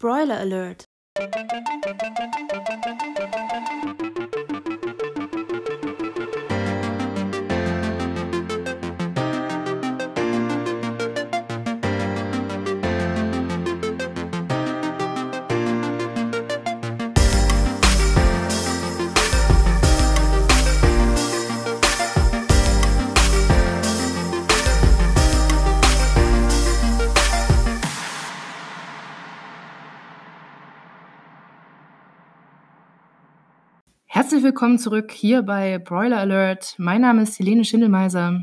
Broiler Alert. Herzlich willkommen zurück hier bei Broiler Alert. Mein Name ist Helene Schindelmeiser.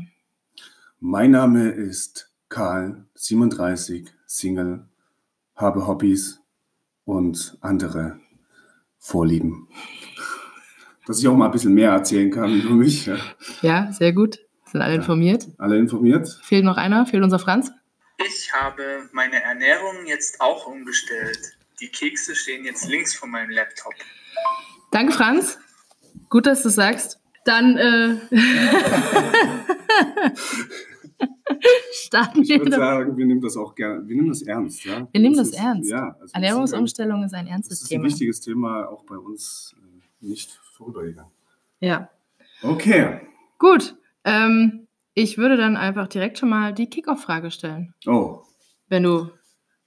Mein Name ist Karl, 37, Single, habe Hobbys und andere Vorlieben. Dass ich auch mal ein bisschen mehr erzählen kann über mich. Ja. Ja, sehr gut. Sind alle informiert. Alle informiert? Fehlt noch einer? Fehlt unser Franz? Ich habe meine Ernährung jetzt auch umgestellt. Die Kekse stehen jetzt links von meinem Laptop. Danke, Franz. Gut, dass du sagst. Dann äh, starten Ich wir würde wieder. sagen, wir nehmen das auch gerne, wir nehmen das ernst. Ja? Wir nehmen das ist, ernst. Ja, also Ernährungsumstellung ist ein Das ernstes ist ein Thema. wichtiges Thema, auch bei uns äh, nicht vorübergegangen. Ja. Okay. Gut. Ähm, ich würde dann einfach direkt schon mal die Kickoff-Frage stellen, Oh, wenn du,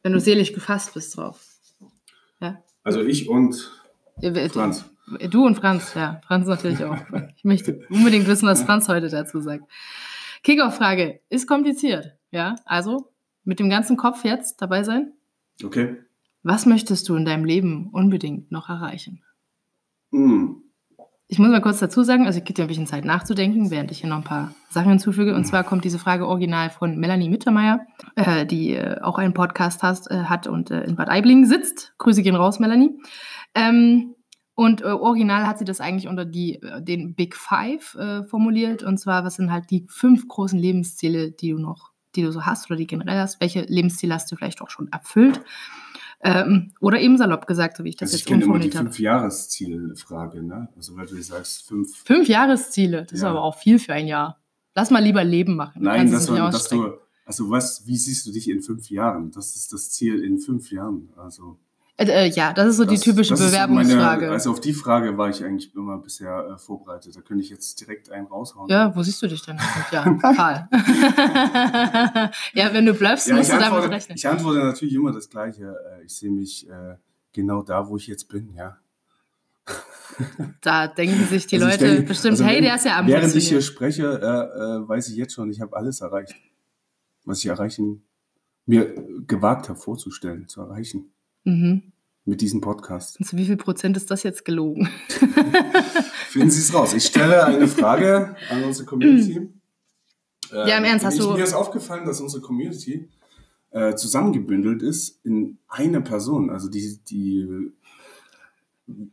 wenn du selig gefasst bist drauf. also ich und Franz. Du und Franz, ja. Franz natürlich auch. Ich möchte unbedingt wissen, was Franz heute dazu sagt. Kickoff-Frage ist kompliziert, ja. Also mit dem ganzen Kopf jetzt dabei sein. Okay. Was möchtest du in deinem Leben unbedingt noch erreichen? Hm. Ich muss mal kurz dazu sagen, also ich gebe dir ein bisschen Zeit nachzudenken, während ich hier noch ein paar Sachen hinzufüge. Und zwar kommt diese Frage original von Melanie Mittermeier, äh, die äh, auch einen Podcast hast, äh, hat und äh, in Bad Aiblingen sitzt. Grüße gehen raus, Melanie. Ähm, und äh, original hat sie das eigentlich unter die, äh, den Big Five äh, formuliert. Und zwar, was sind halt die fünf großen Lebensziele, die du noch, die du so hast oder die generell hast? Welche Lebensziele hast du vielleicht auch schon erfüllt? Ähm, oder eben salopp gesagt, so wie ich das Also ich jetzt kenne immer die umformuliert habe. Fünf-Jahresziele-Frage, ne? Also weil du sagst fünf. Fünf Jahresziele, das ist Ja. aber auch viel für ein Jahr. Lass mal lieber Leben machen. Nein, du, nicht dass du, also was, wie siehst du dich in fünf Jahren? Das ist das Ziel in fünf Jahren. Also Äh, äh, ja, das ist so die das- typische ist so Bewerbungsfrage. Meine, also auf die Frage war ich eigentlich immer bisher äh, vorbereitet. Da könnte ich jetzt direkt einen raushauen. ja, wo siehst du dich denn Jahren? Karl. ja, wenn du bleibst, Ja, musst du damit rechnen. ich antworte natürlich immer das Gleiche. Äh, Ich sehe mich äh, genau da, wo ich jetzt bin, ja. Da denken sich die Also Leute denke, bestimmt, also hey, wenn- der ist ja Während ich hier spreche, äh, weiß ich jetzt schon, ich habe alles erreicht, was ich erreichen, mir gewagt habe vorzustellen, zu erreichen Mhm. Mit diesem Podcast. Und zu wie viel Prozent ist das jetzt gelogen? Finden Sie es raus. Ich stelle eine Frage an unsere Community. Äh, Ja, im Ernst, hast ich, du- Mir ist aufgefallen, dass unsere Community äh, zusammengebündelt ist in eine Person. Also die, die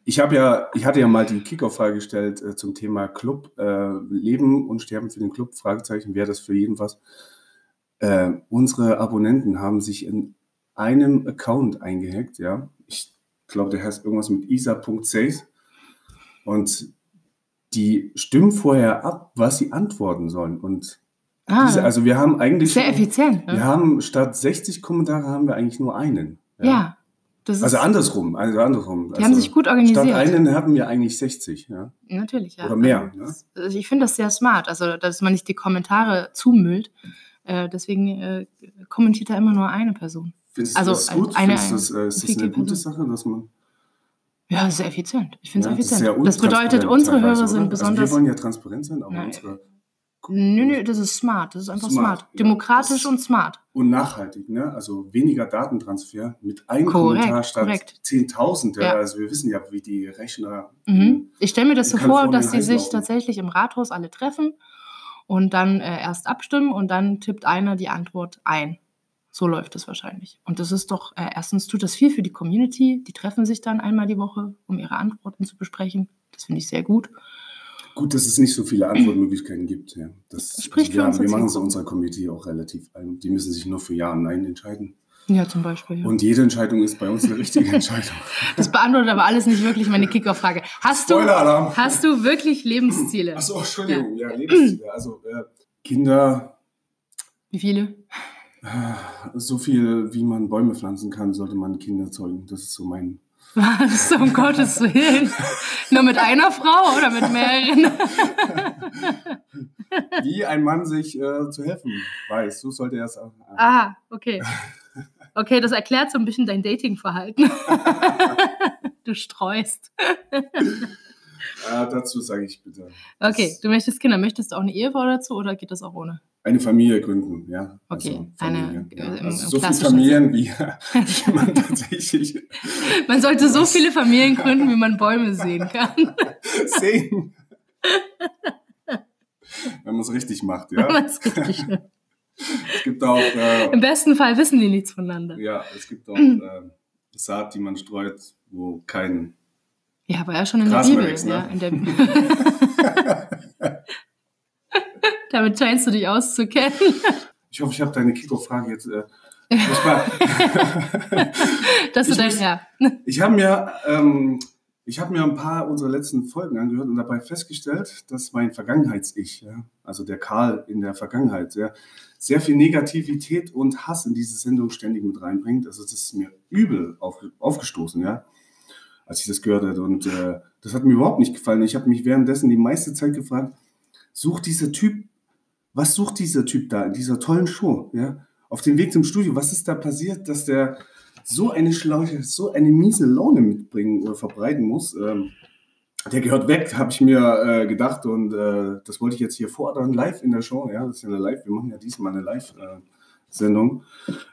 ich habe ja, ich hatte ja mal die Kickoff-Frage gestellt äh, zum Thema Club, äh, Leben und Sterben für den Club, Fragezeichen, wäre das für jeden was. Äh, unsere Abonnenten haben sich in einem Account eingehackt, ja. Ich glaube, der heißt irgendwas mit isa.safe. Und die stimmen vorher ab, was sie antworten sollen. Und Ah, diese, also wir haben eigentlich sehr effizient. wir Ne? haben statt 60 Kommentare haben wir eigentlich nur einen. Ja. ist, Also andersrum, also andersrum. die also haben sich gut organisiert. Statt einen hatten wir eigentlich 60, ja. Natürlich, ja. Oder mehr, Also, das- Ich finde das sehr smart, also dass man nicht die Kommentare zumüllt. Äh, deswegen äh, kommentiert da immer nur eine Person. Findest Also, du das gut? eine- Findest du das, äh, ist das eine gute Person. Sache, dass man Ja, sehr effizient. Ich finde ja, es effizient. sehr Das, bedeutet, unsere Hörer sind oder? besonders. Also wir wollen ja transparent sein, aber Nein. unsere Nö, nö, das ist smart. Das ist einfach smart. Smart, ja. Demokratisch Das- und smart. und nachhaltig, ne? Also weniger Datentransfer mit einem Korrekt, Kommentar statt korrekt. 10.000. Ja. Ja. Also wir wissen ja, wie die Rechner. Mhm. Ich stelle mir das so vor, dass die sich tatsächlich im Rathaus alle treffen und dann äh, erst abstimmen und dann tippt einer die Antwort ein. So läuft es wahrscheinlich. Und das ist doch, äh, erstens tut das viel für die Community. Die treffen sich dann einmal die Woche, um ihre Antworten zu besprechen. Das finde ich sehr gut. Gut, dass es nicht so viele Antwortmöglichkeiten gibt. Ja. Das, Spricht für wir, unsere wir machen es Zielgruppe. unserer Community auch relativ ein. Die müssen sich nur für Ja und Nein entscheiden. Ja, zum Beispiel. Ja. Und jede Entscheidung ist bei uns eine richtige Entscheidung. Das beantwortet aber alles nicht wirklich meine Kickoff-Frage. Hast du, hast du wirklich Lebensziele? Achso, Entschuldigung, ja, Lebensziele. Also äh, Kinder, Wie viele? So viel, wie man Bäume pflanzen kann, sollte man Kinder zeugen. Das ist so mein. Was, um Gottes Willen? Nur mit einer Frau oder mit mehreren? Wie ein Mann sich äh, zu helfen weiß. So sollte er es auch. Äh, ah, okay. Okay, das erklärt so ein bisschen dein Datingverhalten. du streust. äh, dazu sage ich bitte. Okay, du möchtest Kinder. Möchtest du auch eine Ehefrau dazu oder geht das auch ohne? Eine Familie gründen, ja. Okay, eine, Familie, ja. äh, im- also so viele Familien, wie, wie man tatsächlich Man sollte so viele Familien gründen, wie man Bäume sehen kann. sehen. Wenn man es richtig macht, Wenn ja. man es richtig macht. Es gibt auch, äh, Im besten Fall wissen die nichts voneinander. ja, es gibt auch äh, Saat, die man streut, wo kein Ja, aber ja schon in der Gras Bibel. wächst, ne? ja, in der Damit scheinst du dich auszukennen. Ich hoffe, ich habe deine Kiko-Frage jetzt. Äh, du Ich dein, ja. ich habe mir, ähm, ich habe mir ein paar unserer letzten Folgen angehört und dabei festgestellt, dass mein Vergangenheits-Ich, ja, also der Karl in der Vergangenheit, ja, sehr viel Negativität und Hass in diese Sendung ständig mit reinbringt. Also das ist mir übel auf, aufgestoßen, ja, als ich das gehört habe. Und äh, das hat mir überhaupt nicht gefallen. Ich habe mich währenddessen die meiste Zeit gefragt, sucht dieser Typ, was sucht dieser Typ da in dieser tollen Show, ja? Auf dem Weg zum Studio, was ist da passiert, dass der so eine schlauche, so eine miese Laune mitbringen oder verbreiten muss? Ähm, der gehört weg, habe ich mir äh, gedacht und äh, das wollte ich jetzt hier fordern, live in der Show, ja, das ist ja eine Live, wir machen ja diesmal eine Live-Sendung.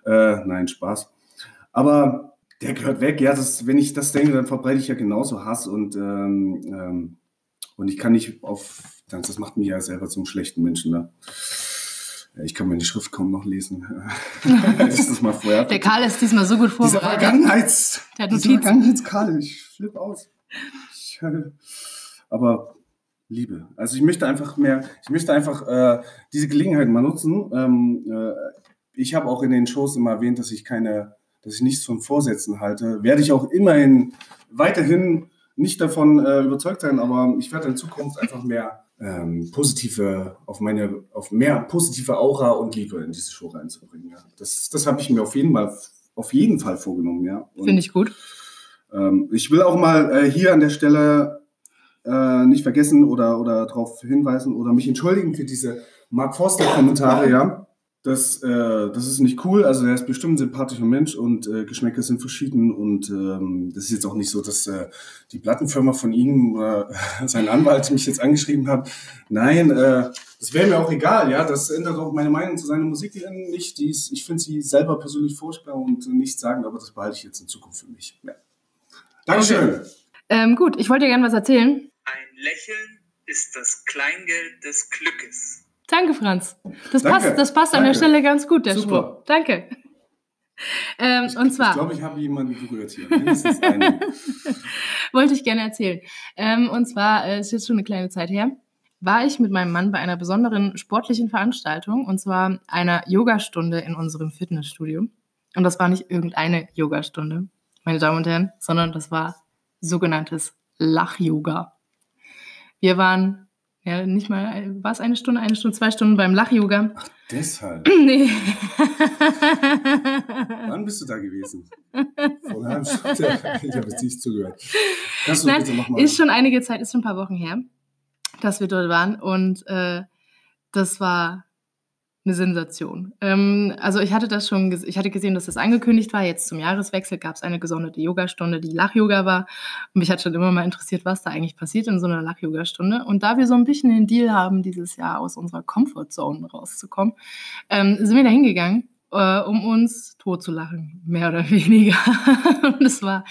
Äh, nein, Spaß. Aber der gehört weg, ja, das, wenn ich das denke, dann verbreite ich ja genauso Hass und, ähm, ähm, und ich kann nicht auf, das das macht mich ja selber zum schlechten Menschen, ne? Ich kann meine Schrift kaum noch lesen. Ich das mal vorher. Der Karl ist diesmal so gut Dieser vorbereitet. Vergangenheits, Der dieser. Vergangenheitskarl, ich flippe aus. Ich, äh, aber Liebe. Also ich möchte einfach mehr, ich möchte einfach äh, diese Gelegenheit mal nutzen. Ähm, äh, ich habe auch in den Shows immer erwähnt, dass ich keine, dass ich nichts von Vorsätzen halte. Werde ich auch immerhin weiterhin nicht davon äh, überzeugt sein, aber ich werde in Zukunft einfach mehr ähm, positive, auf meine, auf mehr positive Aura und Liebe in diese Show reinzubringen. Ja. Das, das habe ich mir auf jeden Fall, auf jeden Fall vorgenommen, ja. Finde ich gut. ähm, ich will auch mal äh, hier an der Stelle äh, nicht vergessen oder, oder darauf hinweisen oder mich entschuldigen für diese Mark Forster-Kommentare, ja. Das, äh, das ist nicht cool. Also er ist bestimmt ein sympathischer Mensch und äh, Geschmäcker sind verschieden und ähm, das ist jetzt auch nicht so, dass äh, die Plattenfirma von ihm oder sein Anwalt mich jetzt angeschrieben hat. Nein, äh, das wäre mir auch egal, ja. Das ändert auch meine Meinung zu seiner Musik nicht. Die ist, ich finde sie selber persönlich furchtbar und nicht sagen, aber das behalte ich jetzt in Zukunft für mich. Ja. Dankeschön. Ähm, gut, ich wollte dir gerne was erzählen. Ein Lächeln ist das Kleingeld des Glückes. Danke, Franz. Das Danke. passt, das passt an der. Stelle ganz gut, der Super. Spruch. Danke. Ähm, und Ich zwar glaube, ich habe jemanden berührt hier. Wollte ich gerne erzählen. Ähm, und zwar äh, ist jetzt schon eine kleine Zeit her, war ich mit meinem Mann bei einer besonderen sportlichen Veranstaltung und zwar einer Yogastunde in unserem Fitnessstudio. Und das war nicht irgendeine Yogastunde, meine Damen und Herren, sondern das war sogenanntes Lach-Yoga. Wir waren ja nicht mal, war es eine Stunde, eine Stunde, zwei Stunden beim Lach-Yoga. Deshalb. Nee. Wann bist du da gewesen? Vor einer halben Stunde. Ich habe jetzt nicht zugehört. Kannst du Nein, bitte nochmal? ist schon einige Zeit, ist schon ein paar Wochen her, dass wir dort waren und äh, das war eine Sensation. Ähm, also ich hatte das schon, ich hatte gesehen, dass das angekündigt war. Jetzt zum Jahreswechsel gab es eine gesonderte Yogastunde, die Lach-Yoga war. Und mich hat schon immer mal interessiert, was da eigentlich passiert in so einer Lach-Yoga-Stunde. Und da wir so ein bisschen den Deal haben, dieses Jahr aus unserer Comfortzone rauszukommen, ähm, sind wir da hingegangen, äh, um uns tot zu lachen, mehr oder weniger. Und es war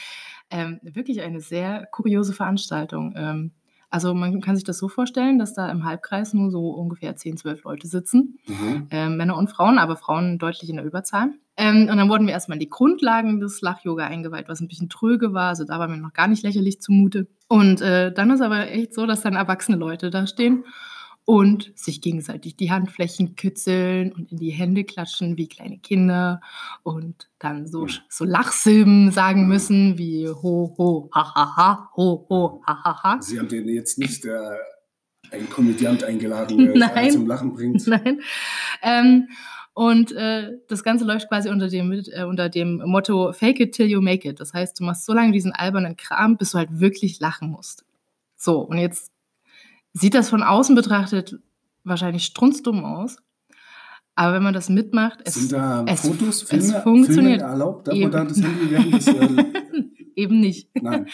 ähm, wirklich eine sehr kuriose Veranstaltung. Also man kann sich das so vorstellen, dass da im Halbkreis nur so ungefähr 10, 12 Leute sitzen, Mhm. ähm, Männer und Frauen, aber Frauen deutlich in der Überzahl. Ähm, und dann wurden wir erstmal in die Grundlagen des Lach-Yoga eingeweiht, was ein bisschen tröge war. Also da war mir noch gar nicht lächerlich zumute. Und äh, dann ist aber echt so, dass dann erwachsene Leute da stehen und sich gegenseitig die Handflächen kitzeln und in die Hände klatschen wie kleine Kinder und dann so, so Lachsilben sagen müssen wie ho, ho, ha, ha, ha, ho, ho, ha, ha, ha. Sie haben den jetzt nicht äh, einen Komödiant eingeladen, der zum Lachen bringt. Nein. Ähm, Und äh, das Ganze läuft quasi unter dem, äh, unter dem Motto Fake it till you make it. Das heißt, du machst so lange diesen albernen Kram, bis du halt wirklich lachen musst. So, und jetzt sieht das von außen betrachtet wahrscheinlich strunzdumm aus. Aber wenn man das mitmacht, es, Sind da es, Fotos, es Filme, funktioniert. Filme erlaubt? Darf Eben. man da das Handy des... Äh, eben nicht. nein.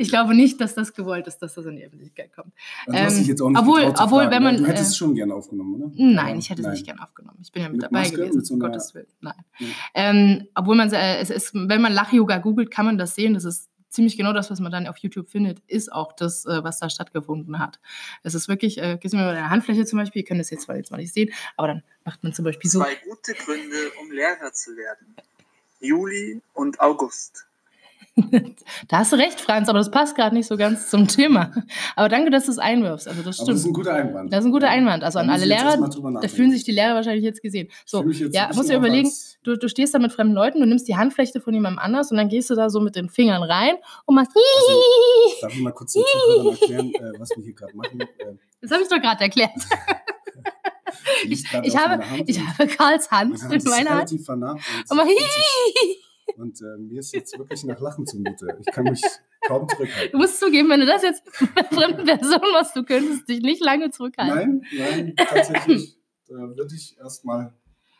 Ich glaube nicht, dass das gewollt ist, dass das in die Öffentlichkeit kommt. Also Ähm, dich jetzt auch nicht obwohl- obwohl, wenn man, Du hättest äh, es schon gerne aufgenommen, oder? Nein, ich hätte es nicht gern aufgenommen. Ich bin ja mit, Mit dabei Maske? gewesen, Mit so um einer- Gottes Willen. Nein. Ja. Ähm, obwohl man, äh, es ist, wenn man Lach-Yoga googelt, kann man das sehen. Das ist ziemlich genau das, was man dann auf YouTube findet, ist auch das, äh, was da stattgefunden hat. Es ist wirklich, äh, du mir mal deine Handfläche zum Beispiel, ihr könnt das jetzt zwar jetzt mal nicht sehen, aber dann macht man zum Beispiel so. Zwei gute Gründe, um Lehrer zu werden. Juli und August. Da hast du recht, Franz, aber das passt gerade nicht so ganz zum Thema. Aber danke, dass du es einwirfst. Also das Aber das ist stimmt. ein guter Einwand. Das ist ein guter Einwand. Also Da an alle Lehrer, da fühlen sich die Lehrer wahrscheinlich jetzt gesehen. Ich So, jetzt ja, musst dir überlegen, du, du stehst da mit fremden Leuten, du nimmst die Handfläche von jemandem anders und dann gehst du da so mit den Fingern rein und machst Also, Darf ich mal kurz den Zuhörern erklären, äh, was wir hier gerade machen? Äh, Das habe ich doch gerade erklärt. Ich, ich, habe, ich habe Karls Hand in meiner Hand und und, mach und äh, mir ist jetzt wirklich nach Lachen zumute. Ich kann mich kaum Du zurückhalten. musst zugeben, wenn du das jetzt mit einer fremden Person machst, du könntest dich nicht lange zurückhalten. Nein, nein, tatsächlich. Da würde ich erstmal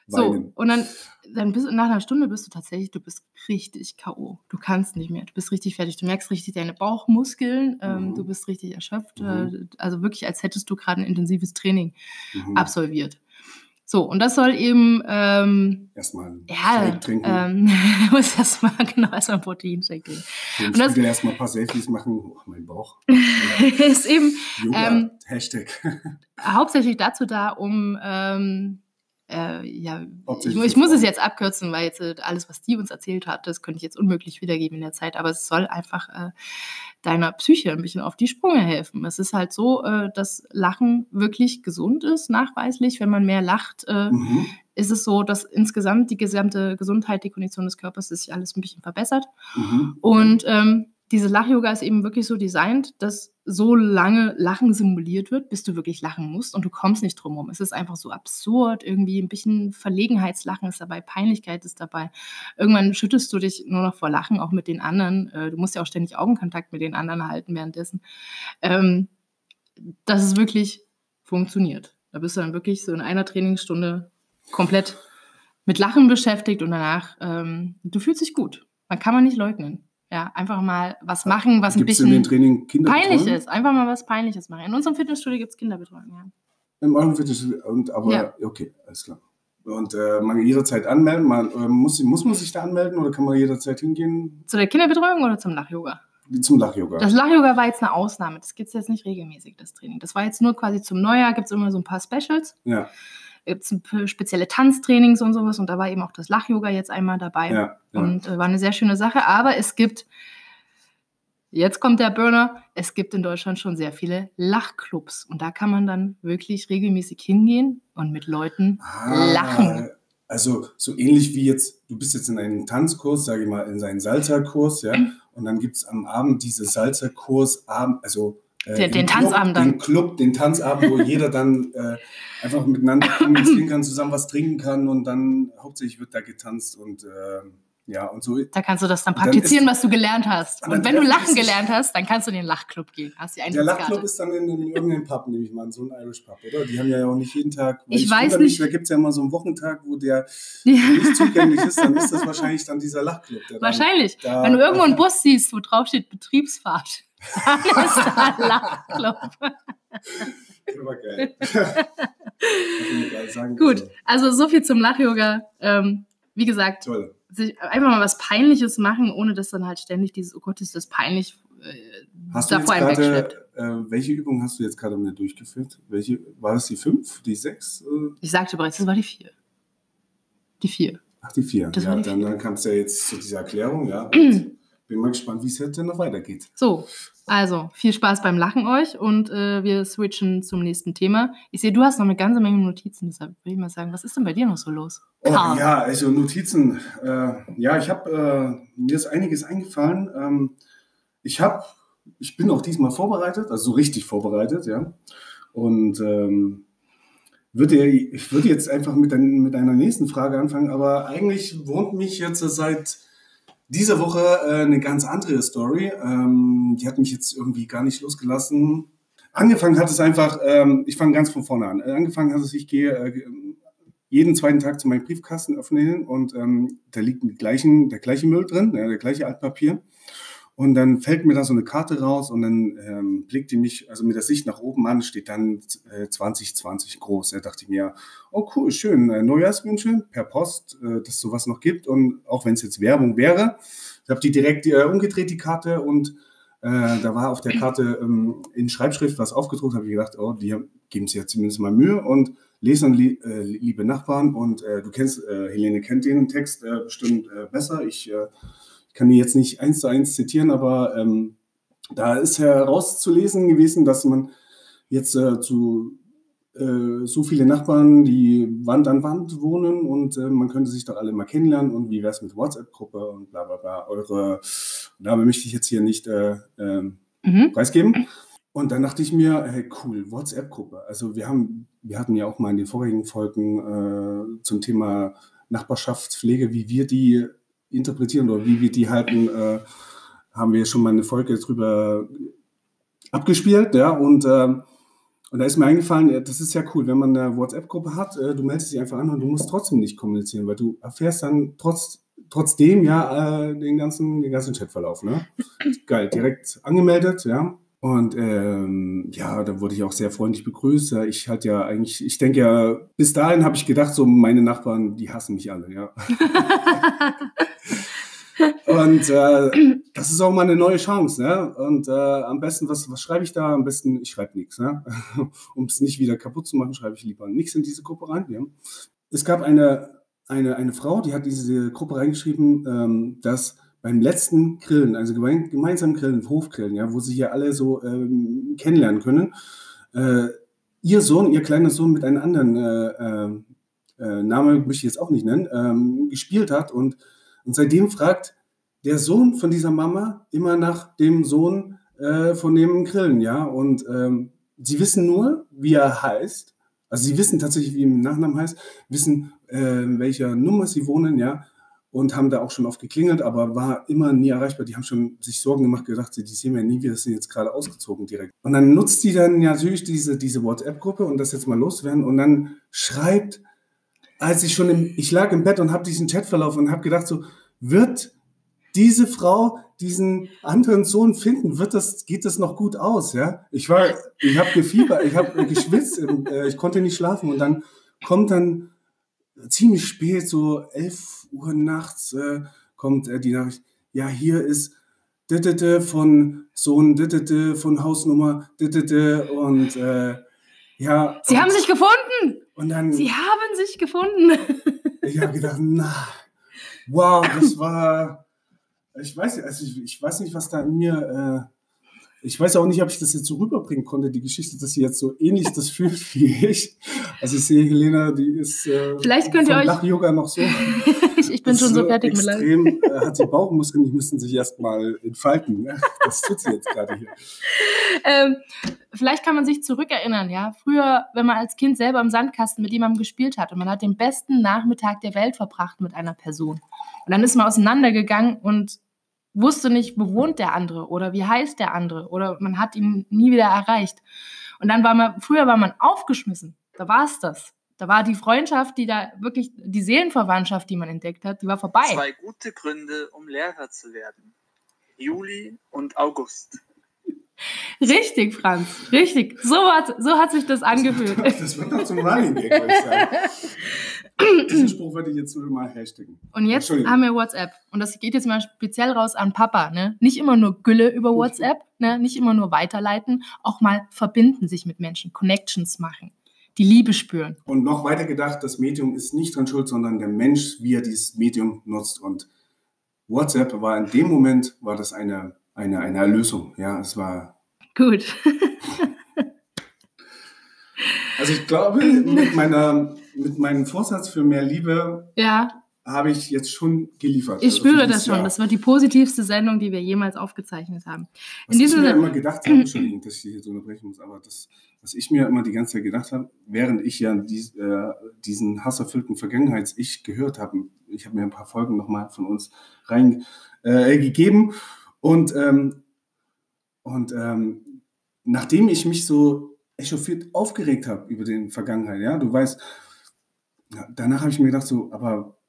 So, weinen. und dann, dann bist, du- nach einer Stunde bist du tatsächlich, du bist richtig K.O. Du kannst nicht mehr. Du bist richtig fertig. Du merkst richtig deine Bauchmuskeln. Ähm, Mhm. du bist richtig erschöpft. Mhm. Äh, also wirklich, als hättest du gerade ein intensives Training Mhm. absolviert. So, und das soll eben, ähm, Erstmal ja, Shake trinken. ähm, du musst erstmal, genau, erstmal einen Proteinshake trinken. den und das- Spiegel erstmal ein paar Selfies machen. Oh, mein Bauch. ist eben Yoga, Ähm, Hashtag. hauptsächlich dazu da, um ähm, äh, ja, ich, ich muss es jetzt abkürzen, weil jetzt äh, alles, was die uns erzählt hat, das könnte ich jetzt unmöglich wiedergeben in der Zeit, aber es soll einfach äh, deiner Psyche ein bisschen auf die Sprünge helfen. Es ist halt so, äh, dass Lachen wirklich gesund ist, nachweislich. Wenn man mehr lacht, äh, Mhm. ist es so, dass insgesamt die gesamte Gesundheit, die Kondition des Körpers sich alles ein bisschen verbessert. Mhm. Und ähm, diese Lach-Yoga ist eben wirklich so designt, dass so lange Lachen simuliert wird, bis du wirklich lachen musst und du kommst nicht drum rum. Es ist einfach so absurd, irgendwie ein bisschen Verlegenheitslachen ist dabei, Peinlichkeit ist dabei. Irgendwann schüttest du dich nur noch vor Lachen, auch mit den anderen. Äh, Du musst ja auch ständig Augenkontakt mit den anderen halten währenddessen. Ähm, dass es wirklich funktioniert. Da bist du dann wirklich so in einer Trainingsstunde komplett mit Lachen beschäftigt und danach, ähm, du fühlst dich gut. Man kann man nicht leugnen. Ja, einfach mal was machen, was ein Gibt es in bisschen Training Kinderbetreuung? peinlich ist. Einfach mal was Peinliches machen. In unserem Fitnessstudio gibt es Kinderbetreuung, ja. Im eurem Fitnessstudio. Und, aber, Ja. okay, alles klar. Und äh, man kann jederzeit anmelden. Man, äh, muss, muss man sich da anmelden oder kann man jederzeit hingehen Zu der Kinderbetreuung oder zum Lach-Yoga? zum Lach-Yoga? Das Lach-Yoga war jetzt eine Ausnahme. Das gibt es jetzt nicht regelmäßig, das Training. Das war jetzt nur quasi zum Neujahr, gibt es immer so ein paar Specials. Ja, Gibt es spezielle Tanztrainings und sowas. Und da war eben auch das Lach-Yoga jetzt einmal dabei. ja, ja. Und äh, war eine sehr schöne Sache. Aber es gibt, jetzt kommt der Burner, es gibt in Deutschland schon sehr viele Lachclubs. Und da kann man dann wirklich regelmäßig hingehen und mit Leuten Ah, lachen. Also so ähnlich wie jetzt, du bist jetzt in einem Tanzkurs, sage ich mal, in seinen Salsa-Kurs, ja, und dann gibt es am Abend diese Salsa-Kurs, also äh, Den- den Club, Tanzabend dann. Den Club, den Tanzabend, wo jeder dann äh, einfach miteinander kommunizieren kann, zusammen was trinken kann und dann hauptsächlich wird da getanzt und äh, ja, und so. Da kannst du das dann Dann praktizieren, ist- was du gelernt hast. Und dann wenn du Lachen gelernt hast, dann kannst du in den Lachclub gehen. Hast die Der. Lachclub ist dann in, in irgendeinem Pub, nehme ich mal so ein Irish Pub, oder? Die haben ja auch nicht jeden Tag. weil Ich weiß nicht. Da gibt es ja immer so einen Wochentag, wo der Ja. nicht zugänglich ist, dann ist das wahrscheinlich dann dieser Lachclub. Dann, Wahrscheinlich. da- Wenn du irgendwo einen Bus siehst, wo drauf steht Betriebsfahrt, da ein Lachclub. Aber geil. Gut, Also, also so viel zum Lach-Yoga. Ähm, wie gesagt, toll. sich einfach mal was Peinliches machen, ohne dass dann halt ständig dieses, oh Gott, ist das peinlich, äh, Hast du da vor einem wegschleppt. äh, welche Übung hast du jetzt gerade mit durchgeführt? Welche, war das die fünf, die sechs? Äh, Ich sagte bereits, das war die vier. Die vier. Ach, die vier. Das ja, war die dann, vier. dann kamst du ja jetzt zu dieser Erklärung, ja. Bin mal gespannt, wie es jetzt denn noch weitergeht. So, also viel Spaß beim Lachen euch und äh, wir switchen zum nächsten Thema. Ich sehe, du hast noch eine ganze Menge Notizen, deshalb würde ich mal sagen, was ist denn bei dir noch so los? Oh, Karl. ja, also Notizen. Äh, ja, ich habe, äh, mir ist einiges eingefallen. Ähm, ich habe, ich bin auch diesmal vorbereitet, also so richtig vorbereitet, ja. Und ähm, würde, ich würde jetzt einfach mit, dein, mit einer nächsten Frage anfangen, aber eigentlich wohnt mich jetzt seit dieser Woche äh, eine ganz andere Story. Ähm, die hat mich jetzt irgendwie gar nicht losgelassen. Angefangen hat es einfach, ähm, ich fange ganz von vorne an. Äh, angefangen hat es, ich gehe äh, jeden zweiten Tag zu meinem Briefkasten öffnen und ähm, da liegt gleichen, der gleiche Müll drin, ja, der gleiche Altpapier. Und dann fällt mir da so eine Karte raus und dann ähm, blickt die mich, also mit der Sicht nach oben an, steht dann äh, 2020 groß. Da dachte ich mir, oh cool, schön, äh, Neujahrswünsche per Post, äh, dass sowas noch gibt. Und auch wenn es jetzt Werbung wäre, ich habe die direkt äh, umgedreht, die Karte, und äh, da war auf der Karte ähm, in Schreibschrift was aufgedruckt, habe ich gedacht, oh, die geben sich ja zumindest mal Mühe und lesen, li äh, liebe Nachbarn. Und äh, du kennst, Helene kennt den Text bestimmt besser. Ich äh, kann die jetzt nicht eins zu eins zitieren, aber ähm, da ist herauszulesen gewesen, dass man jetzt äh, zu äh, so viele Nachbarn, die Wand an Wand wohnen und äh, man könnte sich doch alle mal kennenlernen und wie wäre es mit WhatsApp-Gruppe und bla bla bla. Eure Name möchte ich jetzt hier nicht äh, ähm, mhm. preisgeben. Und dann dachte ich mir, hey, cool, WhatsApp-Gruppe. Also wir haben, wir hatten ja auch mal in den vorigen Folgen äh, zum Thema Nachbarschaftspflege, wie wir die interpretieren oder wie wir die halten, äh, haben wir schon mal eine Folge drüber abgespielt, ja, und, äh, und da ist mir eingefallen, das ist ja cool, wenn man eine WhatsApp-Gruppe hat, äh, du meldest dich einfach an und du musst trotzdem nicht kommunizieren, weil du erfährst dann trotz, trotzdem ja äh, den ganzen, den ganzen Chatverlauf, ne? Geil, direkt angemeldet, ja. Und ähm, ja, da wurde ich auch sehr freundlich begrüßt. Ich hatte ja eigentlich, ich denke ja, bis dahin habe ich gedacht, so meine Nachbarn, die hassen mich alle, ja. Und äh, das ist auch mal eine neue Chance. Ne? Und äh, am besten, was, was schreibe ich da? Am besten, ich schreibe nichts. Ne? um es nicht wieder kaputt zu machen, schreibe ich lieber nichts in diese Gruppe rein. Ja? Es gab eine, eine, eine Frau, die hat diese Gruppe reingeschrieben, ähm, dass beim letzten Grillen, also gemein, gemeinsam Grillen, Hofgrillen, ja, wo sie hier alle so ähm, kennenlernen können, äh, ihr Sohn, ihr kleiner Sohn mit einem anderen äh, äh, äh Name möchte ich jetzt auch nicht nennen, ähm, gespielt hat und und seitdem fragt der Sohn von dieser Mama immer nach dem Sohn äh, von dem Grillen, ja. Und ähm, sie wissen nur, wie er heißt. Also sie wissen tatsächlich, wie ihm Nachnamen heißt, wissen, äh, welcher Nummer sie wohnen, ja. Und haben da auch schon oft geklingelt, aber war immer nie erreichbar. Die haben schon sich Sorgen gemacht, gedacht, die sehen wir nie, wir sind jetzt gerade ausgezogen direkt. Und dann nutzt die dann natürlich diese, diese WhatsApp-Gruppe und das jetzt mal loswerden und dann schreibt als ich schon im, ich lag im Bett und habe diesen Chatverlauf und habe gedacht, so, wird diese Frau diesen anderen Sohn finden, wird das, geht das noch gut aus, ja? Ich war, ich habe gefiebert, ich habe geschwitzt, äh, ich konnte nicht schlafen und dann kommt dann ziemlich spät, so 11 Uhr nachts, äh, kommt äh, die Nachricht, ja, hier ist von Sohn von Hausnummer und äh, ja. Sie haben sich gefunden! Und dann, Sie haben sich gefunden. ich habe gedacht, na, wow, das war, ich weiß, also ich, ich weiß nicht, was da in mir, äh, ich weiß auch nicht, ob ich das jetzt so rüberbringen konnte, die Geschichte, dass sie jetzt so ähnlich das fühlt wie ich. Also ich sehe Helena, die ist äh, Vielleicht könnt ihr euch Yoga noch so. ich bin schon so fertig extrem, mit äh, hat sie Bauchmuskeln, die müssen sich erstmal entfalten. Ne? Das tut sie jetzt gerade hier. Ähm, vielleicht kann man sich zurückerinnern, ja. Früher, wenn man als Kind selber im Sandkasten mit jemandem gespielt hat und man hat den besten Nachmittag der Welt verbracht mit einer Person. Und dann ist man auseinandergegangen und wusste nicht, wo wohnt der andere oder wie heißt der andere oder man hat ihn nie wieder erreicht. Und dann war man, früher war man aufgeschmissen. Da war es das. Da war die Freundschaft, die da wirklich, die Seelenverwandtschaft, die man entdeckt hat, die war vorbei. Zwei gute Gründe, um Lehrer zu werden. Juli und August. Richtig, Franz, richtig. So hat, so hat sich das angefühlt. Das wird doch zum Running Gag, würde ich sagen. Diesen Spruch würde ich jetzt mal hashtagen. Und jetzt haben wir WhatsApp. Und das geht jetzt mal speziell raus an Papa. Ne? Nicht immer nur Gülle über WhatsApp, ne? nicht immer nur weiterleiten, auch mal verbinden sich mit Menschen, Connections machen die Liebe spüren. Und noch weiter gedacht, das Medium ist nicht dran schuld, sondern der Mensch, wie er dieses Medium nutzt. Und WhatsApp war in dem Moment, war das eine, eine, eine Erlösung. Ja, es war. Gut. also ich glaube, mit, meiner, mit meinem Vorsatz für mehr Liebe ja. Habe ich jetzt schon geliefert. Ich Also spüre das schon. Jahr. Das wird die positivste Sendung, die wir jemals aufgezeichnet haben. Was In ich mir immer gedacht habe, Entschuldigung, dass ich hier so unterbrechen muss, aber das, was ich mir immer die ganze Zeit gedacht habe, während ich ja dies, äh, diesen hasserfüllten Vergangenheits-Ich gehört habe, ich habe mir ein paar Folgen nochmal von uns reingegeben äh, und, ähm, und ähm, nachdem ich mich so echauffiert aufgeregt habe über den Vergangenheit, ja, du weißt, danach habe ich mir gedacht, so, aber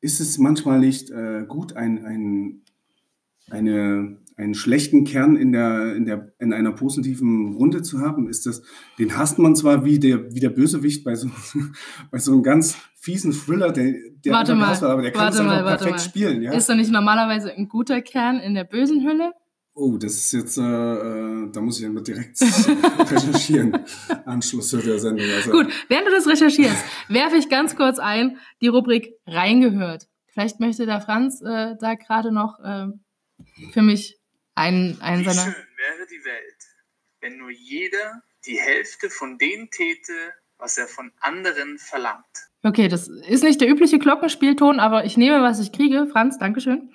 ist es manchmal nicht äh, gut, ein, ein, eine, einen schlechten Kern in, der, in, der, in einer positiven Runde zu haben? Ist das, den hasst man zwar wie der, wie der Bösewicht bei so, bei so einem ganz fiesen Thriller, der, der Warte mal, wird, aber der kann warte es einfach mal, warte perfekt mal. spielen. Ja? Ist doch nicht normalerweise ein guter Kern in der bösen Hülle? Oh, das ist jetzt, äh, äh, da muss ich immer direkt recherchieren. Anschluss zu der Sendung. Also, Gut, während du das recherchierst, werfe ich ganz kurz ein die Rubrik reingehört. Vielleicht möchte der Franz äh, da gerade noch äh, für mich einen, einen Wie seiner. schön wäre die Welt, wenn nur jeder die Hälfte von dem täte, was er von anderen verlangt. Okay, das ist nicht der übliche Glockenspielton, aber ich nehme, was ich kriege. Franz, Dankeschön.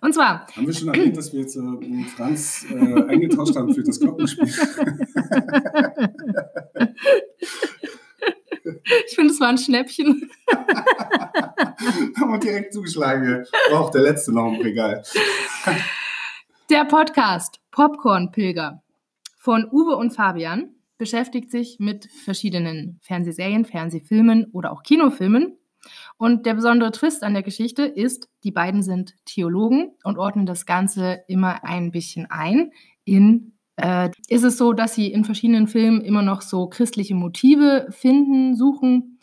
Und zwar, Haben wir schon erwähnt, dass wir jetzt äh, Franz äh, eingetauscht haben für das Glockenspiel? ich finde, es war ein Schnäppchen. haben wir direkt zugeschlagen. War auch der letzte noch im Regal. Der Podcast Popcorn Pilger von Uwe und Fabian beschäftigt sich mit verschiedenen Fernsehserien, Fernsehfilmen oder auch Kinofilmen. Und der besondere Twist an der Geschichte ist, die beiden sind Theologen und ordnen das Ganze immer ein bisschen ein. In äh, ist es so, dass sie in verschiedenen Filmen immer noch so christliche Motive finden, suchen.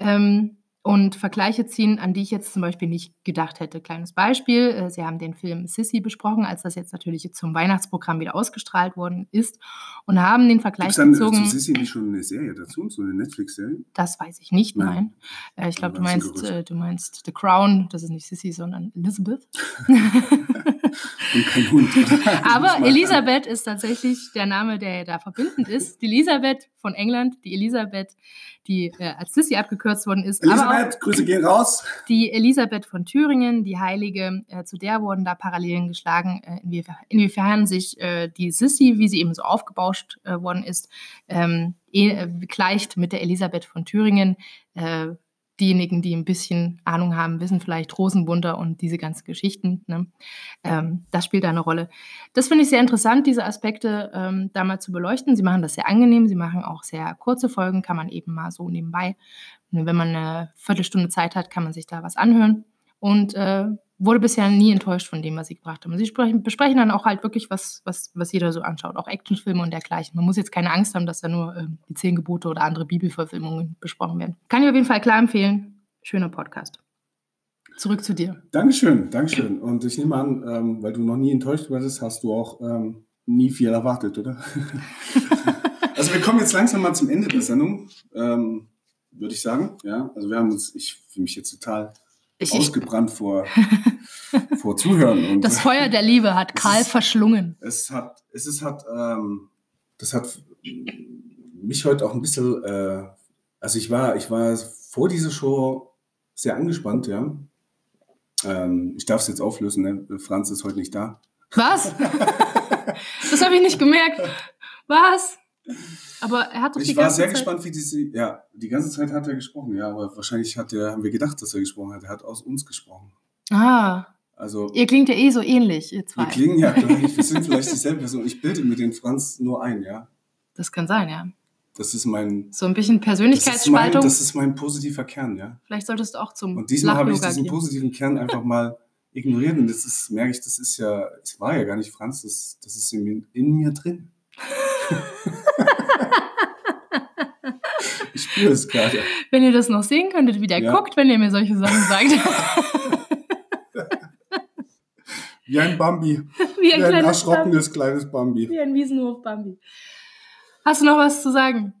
Ähm, und Vergleiche ziehen, an die ich jetzt zum Beispiel nicht gedacht hätte. Kleines Beispiel, äh, Sie haben den Film Sissy besprochen, als das jetzt natürlich zum Weihnachtsprogramm wieder ausgestrahlt worden ist und haben den Vergleich Gibt es dann äh, gezogen. zu Sissi nicht schon eine Serie dazu? So eine Netflix-Serie? Das weiß ich nicht, Nein. nein. Äh, ich glaube, du meinst, du meinst The Crown, das ist nicht Sissy, sondern Elizabeth. Und kein Hund. Aber Elisabeth ist tatsächlich der Name, der da verbindend ist. Die Elisabeth von England, die Elisabeth, die äh, als Sissy abgekürzt worden ist. Elisabeth, Grüße gehen raus. die Elisabeth von Thüringen, die Heilige, äh, zu der wurden da Parallelen geschlagen, äh, inwiefern, inwiefern sich äh, die Sissi, wie sie eben so aufgebauscht äh, worden ist, ähm, eh, äh, gleicht mit der Elisabeth von Thüringen. Diejenigen, die ein bisschen Ahnung haben, wissen vielleicht Rosenwunder und diese ganzen Geschichten. Ne? Ähm, das spielt da eine Rolle. Das finde ich sehr interessant, diese Aspekte ähm, da mal zu beleuchten. Sie machen das sehr angenehm, sie machen auch sehr kurze Folgen, kann man eben mal so nebenbei. Wenn man eine Viertelstunde Zeit hat, kann man sich da was anhören. Und äh, wurde bisher nie enttäuscht von dem, was sie gebracht haben. Sie sprechen, besprechen dann auch halt wirklich, was, was, was jeder so anschaut, auch Actionfilme und dergleichen. Man muss jetzt keine Angst haben, dass da nur ähm, die Zehn Gebote oder andere Bibelverfilmungen besprochen werden. Kann ich auf jeden Fall klar empfehlen. Schöner Podcast. Zurück zu dir. Dankeschön, Dankeschön. Und ich nehme an, ähm, weil du noch nie enttäuscht wurdest, hast du auch ähm, nie viel erwartet, oder? also wir kommen jetzt langsam mal zum Ende der Sendung, ähm, würde ich sagen. Ja, also wir haben uns, ich fühle mich jetzt total Ich, ausgebrannt vor, vor Zuhören. Und das Feuer der Liebe hat Karl ist- verschlungen. es hat, es ist, hat, ähm, das hat mich heute auch ein bisschen, äh, also ich war, ich war vor dieser Show sehr angespannt, ja. Ähm, ich darf es jetzt auflösen, ne? Franz ist heute nicht da. Was? das habe ich nicht gemerkt. Was? Aber er hat doch die Ich war ganze sehr Zeit... gespannt, wie diese, ja, die ganze Zeit hat er gesprochen, ja, aber wahrscheinlich hat er, haben wir gedacht, dass er gesprochen hat. Er hat aus uns gesprochen. Ah, Also, ihr klingt ja eh so ähnlich, ihr zwei. wir klingen ja gleich, wir sind vielleicht dieselbe Person. Ich bilde mir den Franz nur ein, ja. Das kann sein, ja. Das ist mein, So ein bisschen das ist mein, Persönlichkeitsspaltung. das ist mein positiver Kern, ja. Vielleicht solltest du auch zum Und diesmal habe ich diesen gehen. positiven Kern einfach mal ignoriert. Und das ist, merke ich, das ist ja, es war ja gar nicht Franz, das, das ist in, in mir drin. ich spüre es gerade. Wenn ihr das noch sehen könntet, wie der Ja. guckt, wenn ihr mir solche Sachen sagt. Wie ein Bambi. wie ein Wie ein kleines Bambi. erschrockenes kleines Bambi. Wie ein Wiesenhof Bambi. Hast du noch was zu sagen?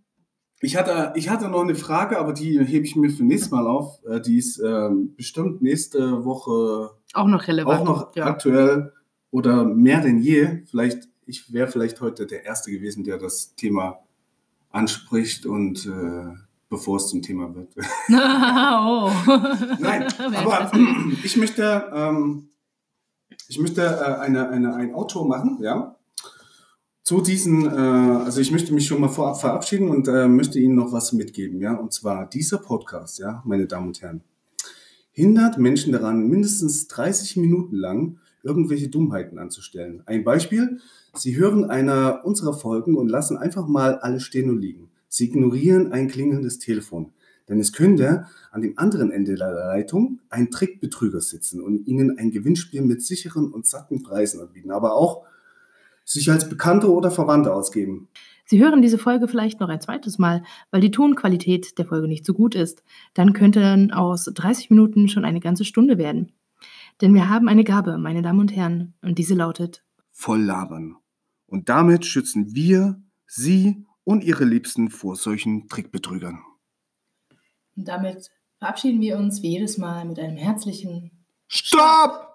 Ich hatte, ich hatte noch eine Frage, aber die hebe ich mir für nächstes Mal auf. Äh, Die ist ähm, bestimmt nächste Woche Auch noch relevant. auch noch ja. aktuell oder mehr denn je. Vielleicht, ich wäre vielleicht heute der Erste gewesen, der das Thema anspricht und äh, bevor es zum Thema wird. oh. Nein, aber ich möchte, ähm, ich möchte äh, eine, eine, ein Outro machen, ja. Zu diesen, äh, also ich möchte mich schon mal vorab verabschieden und äh, möchte Ihnen noch was mitgeben, ja. Und zwar dieser Podcast, ja, meine Damen und Herren, hindert Menschen daran, mindestens 30 Minuten lang irgendwelche Dummheiten anzustellen. Ein Beispiel, Sie hören einer unserer Folgen und lassen einfach mal alles stehen und liegen. Sie ignorieren ein klingelndes Telefon. Denn es könnte an dem anderen Ende der Leitung ein Trickbetrüger sitzen und Ihnen ein Gewinnspiel mit sicheren und satten Preisen anbieten, aber auch sich als Bekannte oder Verwandte ausgeben. Sie hören diese Folge vielleicht noch ein zweites Mal, weil die Tonqualität der Folge nicht so gut ist. Dann könnte dann aus 30 Minuten schon eine ganze Stunde werden. Denn wir haben eine Gabe, meine Damen und Herren, und diese lautet Voll labern. Und damit schützen wir Sie und Ihre Liebsten vor solchen Trickbetrügern. Und damit verabschieden wir uns wie jedes Mal mit einem herzlichen Stopp!